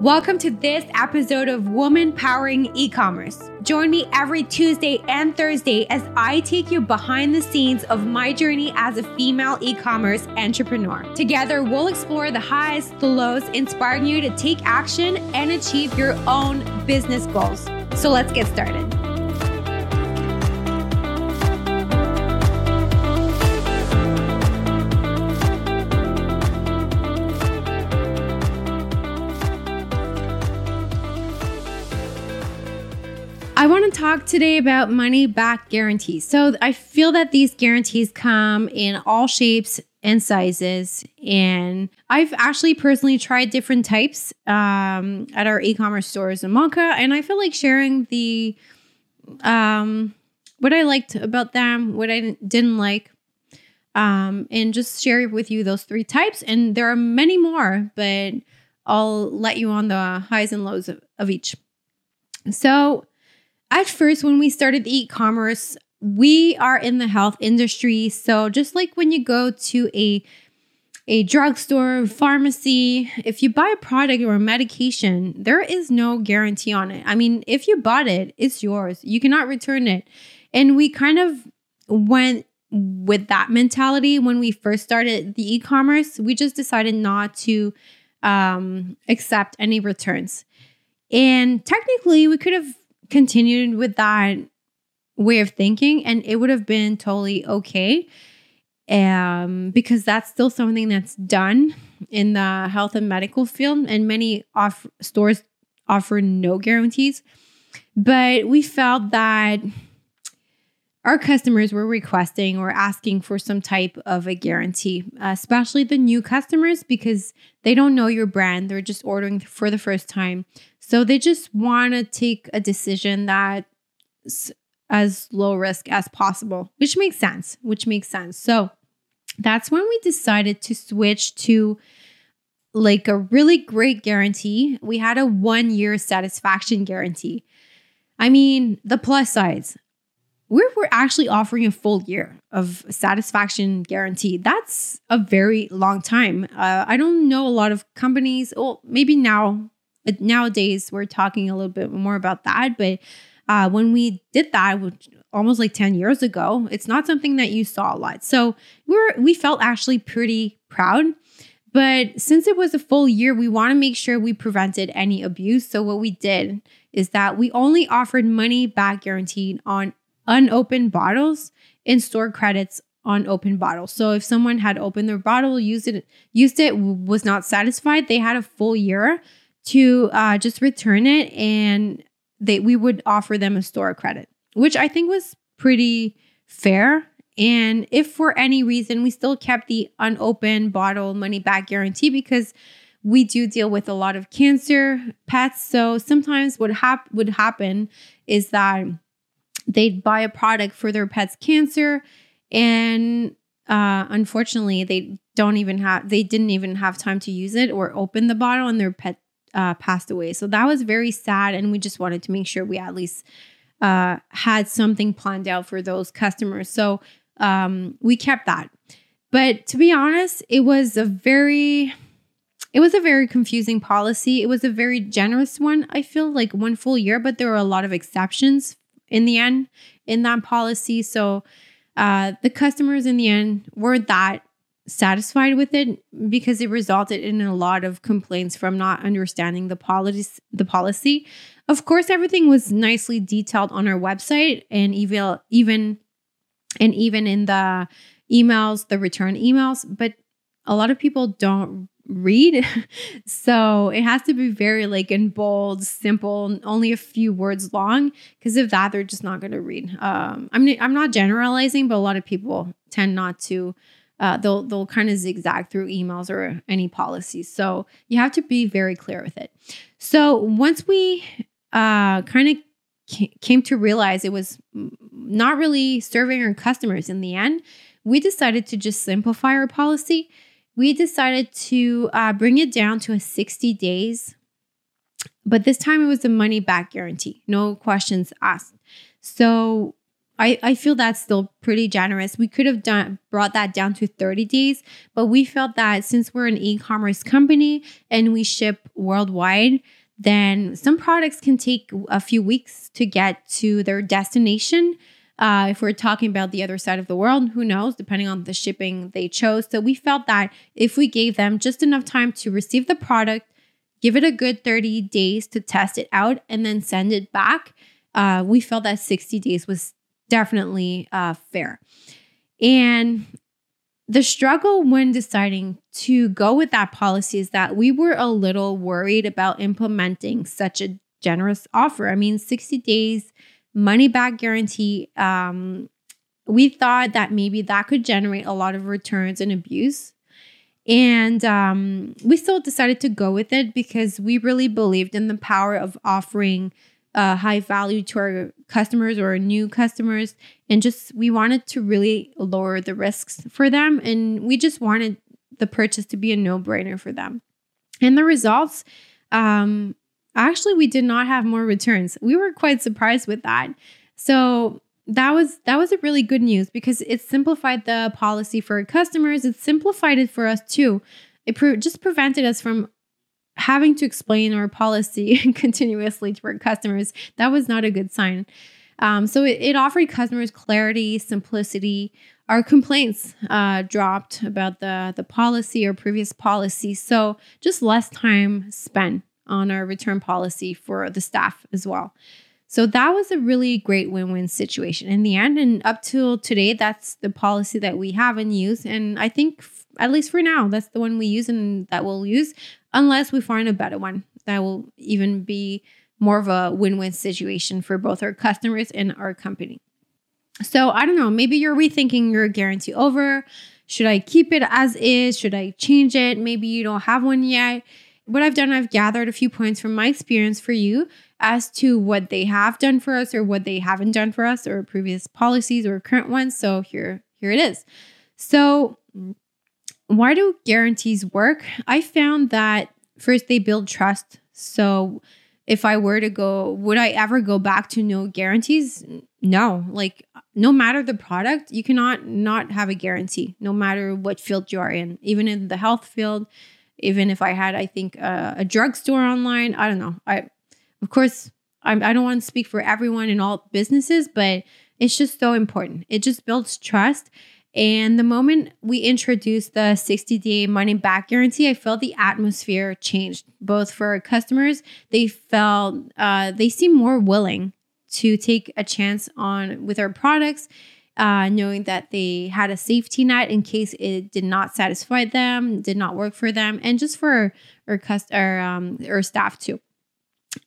Welcome to this episode of Women Powering E-commerce. Join me every Tuesday and Thursday as I take you behind the scenes of my journey as a female e-commerce entrepreneur. Together, we'll explore the highs, the lows, inspiring you to take action and achieve your own business goals. So let's get started. Talk today about money back guarantees. So I feel that these guarantees come in all shapes and sizes. And I've actually personally tried different types um, at our e-commerce stores in Monca. and I feel like sharing the um, what I liked about them, what I didn't like, um, and just share with you those three types. And there are many more, but I'll let you on the highs and lows of, of each. So at first, when we started the e commerce, we are in the health industry. So just like when you go to a a drugstore, pharmacy, if you buy a product or a medication, there is no guarantee on it. I mean, if you bought it, it's yours. You cannot return it. And we kind of went with that mentality when we first started the e-commerce. We just decided not to um, accept any returns. And technically, we could have continued with that way of thinking and it would have been totally okay um, because that's still something that's done in the health and medical field and many off stores offer no guarantees. But we felt that our customers were requesting or asking for some type of a guarantee, especially the new customers because they don't know your brand. They're just ordering for the first time. So they just want to take a decision that's as low risk as possible, which makes sense, which makes sense. So that's when we decided to switch to like a really great guarantee. We had a one year satisfaction guarantee. I mean, the plus sides, we're, we're actually offering a full year of satisfaction guarantee. That's a very long time. Uh, I don't know a lot of companies, well, maybe now but nowadays, we're talking a little bit more about that. But uh, when we did that, which almost like 10 years ago, it's not something that you saw a lot. So we were we felt actually pretty proud. But since it was a full year, we want to make sure we prevented any abuse. So what we did is that we only offered money back guaranteed on unopened bottles and store credits on open bottles. So if someone had opened their bottle, used it, used it, was not satisfied, they had a full year to uh, just return it and they we would offer them a store credit, which I think was pretty fair. And if for any reason we still kept the unopened bottle money back guarantee because we do deal with a lot of cancer pets. So sometimes what hap- would happen is that they'd buy a product for their pet's cancer and uh, unfortunately they don't even have they didn't even have time to use it or open the bottle and their pet uh, passed away. So that was very sad. And we just wanted to make sure we at least uh, had something planned out for those customers. So um, we kept that. But to be honest, it was a very it was a very confusing policy. It was a very generous one, I feel like one full year, but there were a lot of exceptions in the end in that policy. So uh, the customers in the end weren't that satisfied with it because it resulted in a lot of complaints from not understanding the policy the policy of course everything was nicely detailed on our website and even even and even in the emails the return emails but a lot of people don't read so it has to be very like in bold simple only a few words long because of that they're just not going to read um i mean i'm not generalizing but a lot of people tend not to uh, they'll they'll kind of zigzag through emails or any policies. So you have to be very clear with it. So once we uh, kind of came to realize it was not really serving our customers in the end, we decided to just simplify our policy. We decided to uh, bring it down to a 60 days, but this time it was a money back guarantee, no questions asked. So I, I feel that's still pretty generous. We could have done brought that down to 30 days, but we felt that since we're an e-commerce company and we ship worldwide, then some products can take a few weeks to get to their destination. Uh, if we're talking about the other side of the world, who knows, depending on the shipping they chose. So we felt that if we gave them just enough time to receive the product, give it a good 30 days to test it out, and then send it back, uh, we felt that 60 days was definitely uh, fair. And the struggle when deciding to go with that policy is that we were a little worried about implementing such a generous offer. I mean, 60 days money back guarantee. Um, we thought that maybe that could generate a lot of returns and abuse. And um, we still decided to go with it because we really believed in the power of offering uh, high value to our customers or new customers. And just we wanted to really lower the risks for them. And we just wanted the purchase to be a no brainer for them. And the results, um, actually, we did not have more returns. We were quite surprised with that. So that was that was a really good news because it simplified the policy for customers. It simplified it for us too. It pre- just prevented us from having to explain our policy continuously to our customers, that was not a good sign. Um, so it, it, offered customers clarity, simplicity. Our complaints uh, dropped about the the policy or previous policy, so just less time spent on our return policy for the staff as well. So that was a really great win-win situation in the end. And up till today, that's the policy that we have and use. And I think at least for now, that's the one we use and that we'll use unless we find a better one that will even be more of a win-win situation for both our customers and our company. So I don't know, maybe you're rethinking your guarantee over. Should I keep it as is? Should I change it? Maybe you don't have one yet. What I've done, I've gathered a few points from my experience for you as to what they have done for us or what they haven't done for us or previous policies or current ones. So here, here it is. So why do guarantees work? I found that first they build trust. So if I were to go, would I ever go back to no guarantees? No. Like no matter the product, you cannot not have a guarantee no matter what field you are in. Even in the health field, even if I had I think uh, a drugstore online, I don't know. I of course I'm, I don't want to speak for everyone in all businesses, but it's just so important. It just builds trust and the moment we introduced the 60 day money back guarantee, I felt the atmosphere changed both for our customers. They felt, uh, they seemed more willing to take a chance on with our products, uh, knowing that they had a safety net in case it did not satisfy them, did not work for them, and just for our, cust- um, staff too.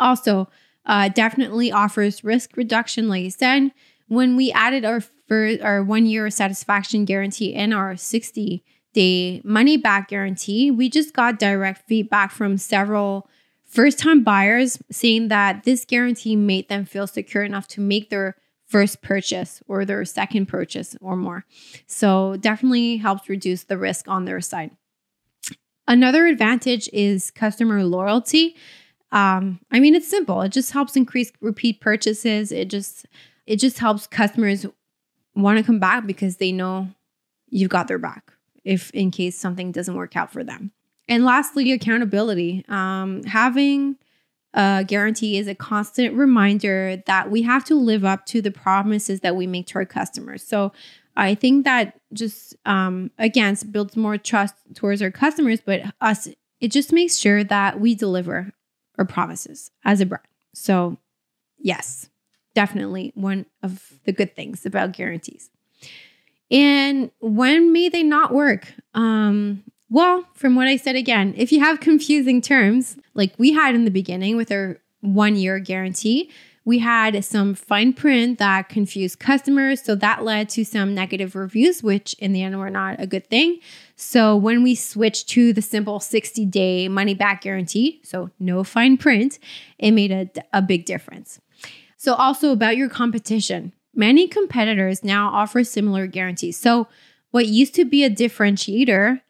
Also, uh, definitely offers risk reduction, like I said. When we added our for our one year satisfaction guarantee and our 60 day money back guarantee, we just got direct feedback from several first time buyers saying that this guarantee made them feel secure enough to make their first purchase or their second purchase or more. So, definitely helps reduce the risk on their side. Another advantage is customer loyalty. Um, I mean, it's simple. It just helps increase repeat purchases. It just it just helps customers want to come back because they know you've got their back if in case something doesn't work out for them. And lastly, accountability. Um, having a guarantee is a constant reminder that we have to live up to the promises that we make to our customers. So I think that just um, again builds more trust towards our customers, but us it just makes sure that we deliver our promises as a brand. So yes, definitely one of the good things about guarantees. And when may they not work? Um, well, from what I said again, if you have confusing terms like we had in the beginning with our one year guarantee, we had some fine print that confused customers. So that led to some negative reviews, which in the end were not a good thing. So when we switched to the simple 60 day money back guarantee, so no fine print, it made a, a big difference. So, also about your competition, many competitors now offer similar guarantees. So, what used to be a differentiator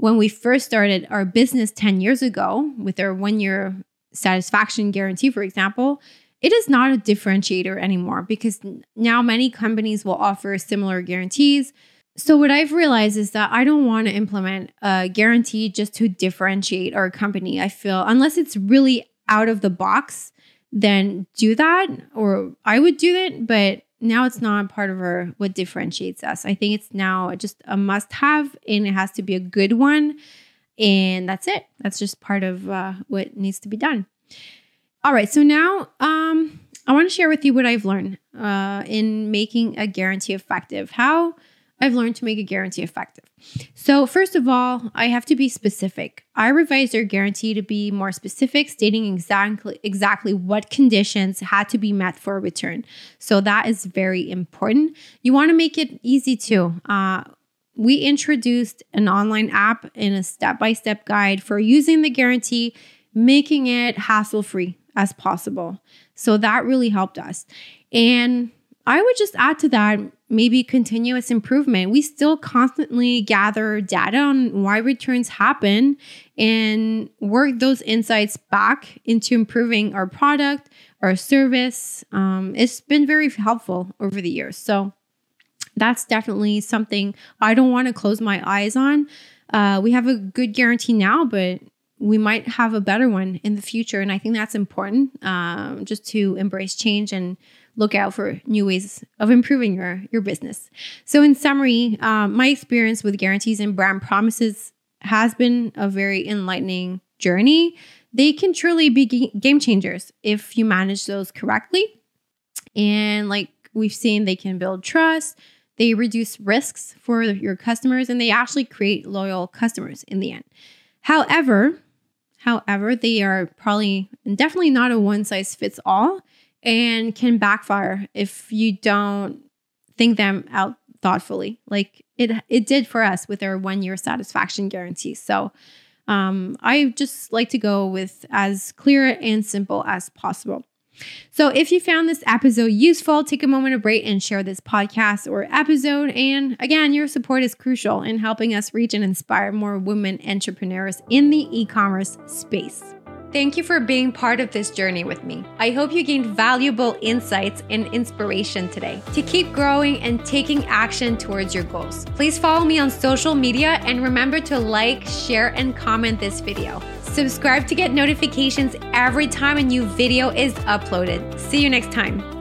when we first started our business 10 years ago with our one year satisfaction guarantee, for example, it is not a differentiator anymore because now many companies will offer similar guarantees. So, what I've realized is that I don't want to implement a guarantee just to differentiate our company. I feel unless it's really out of the box, then do that, or I would do it. But now it's not part of our what differentiates us. I think it's now just a must have, and it has to be a good one. And that's it. That's just part of uh, what needs to be done. All right. So now um, I want to share with you what I've learned uh, in making a guarantee effective. How I've learned to make a guarantee effective. So, first of all, I have to be specific. I revised our guarantee to be more specific, stating exactly exactly what conditions had to be met for a return. So that is very important. You want to make it easy too. Uh, we introduced an online app and a step-by-step guide for using the guarantee, making it hassle-free as possible. So that really helped us. And I would just add to that maybe continuous improvement. We still constantly gather data on why returns happen and work those insights back into improving our product, our service. Um, it's been very helpful over the years. So that's definitely something I don't want to close my eyes on. Uh, we have a good guarantee now, but we might have a better one in the future. And I think that's important um, just to embrace change and look out for new ways of improving your, your business. So, in summary, um, my experience with guarantees and brand promises has been a very enlightening journey. They can truly be game changers if you manage those correctly. And like we've seen, they can build trust, they reduce risks for your customers, and they actually create loyal customers in the end. However, However, they are probably and definitely not a one size fits all and can backfire if you don't think them out thoughtfully, like it it did for us with our one year satisfaction guarantee. So um, I just like to go with as clear and simple as possible. So, if you found this episode useful, take a moment to rate and share this podcast or episode. And again, your support is crucial in helping us reach and inspire more women entrepreneurs in the e commerce space. Thank you for being part of this journey with me. I hope you gained valuable insights and inspiration today to keep growing and taking action towards your goals. Please follow me on social media and remember to like, share, and comment this video. Subscribe to get notifications every time a new video is uploaded. See you next time.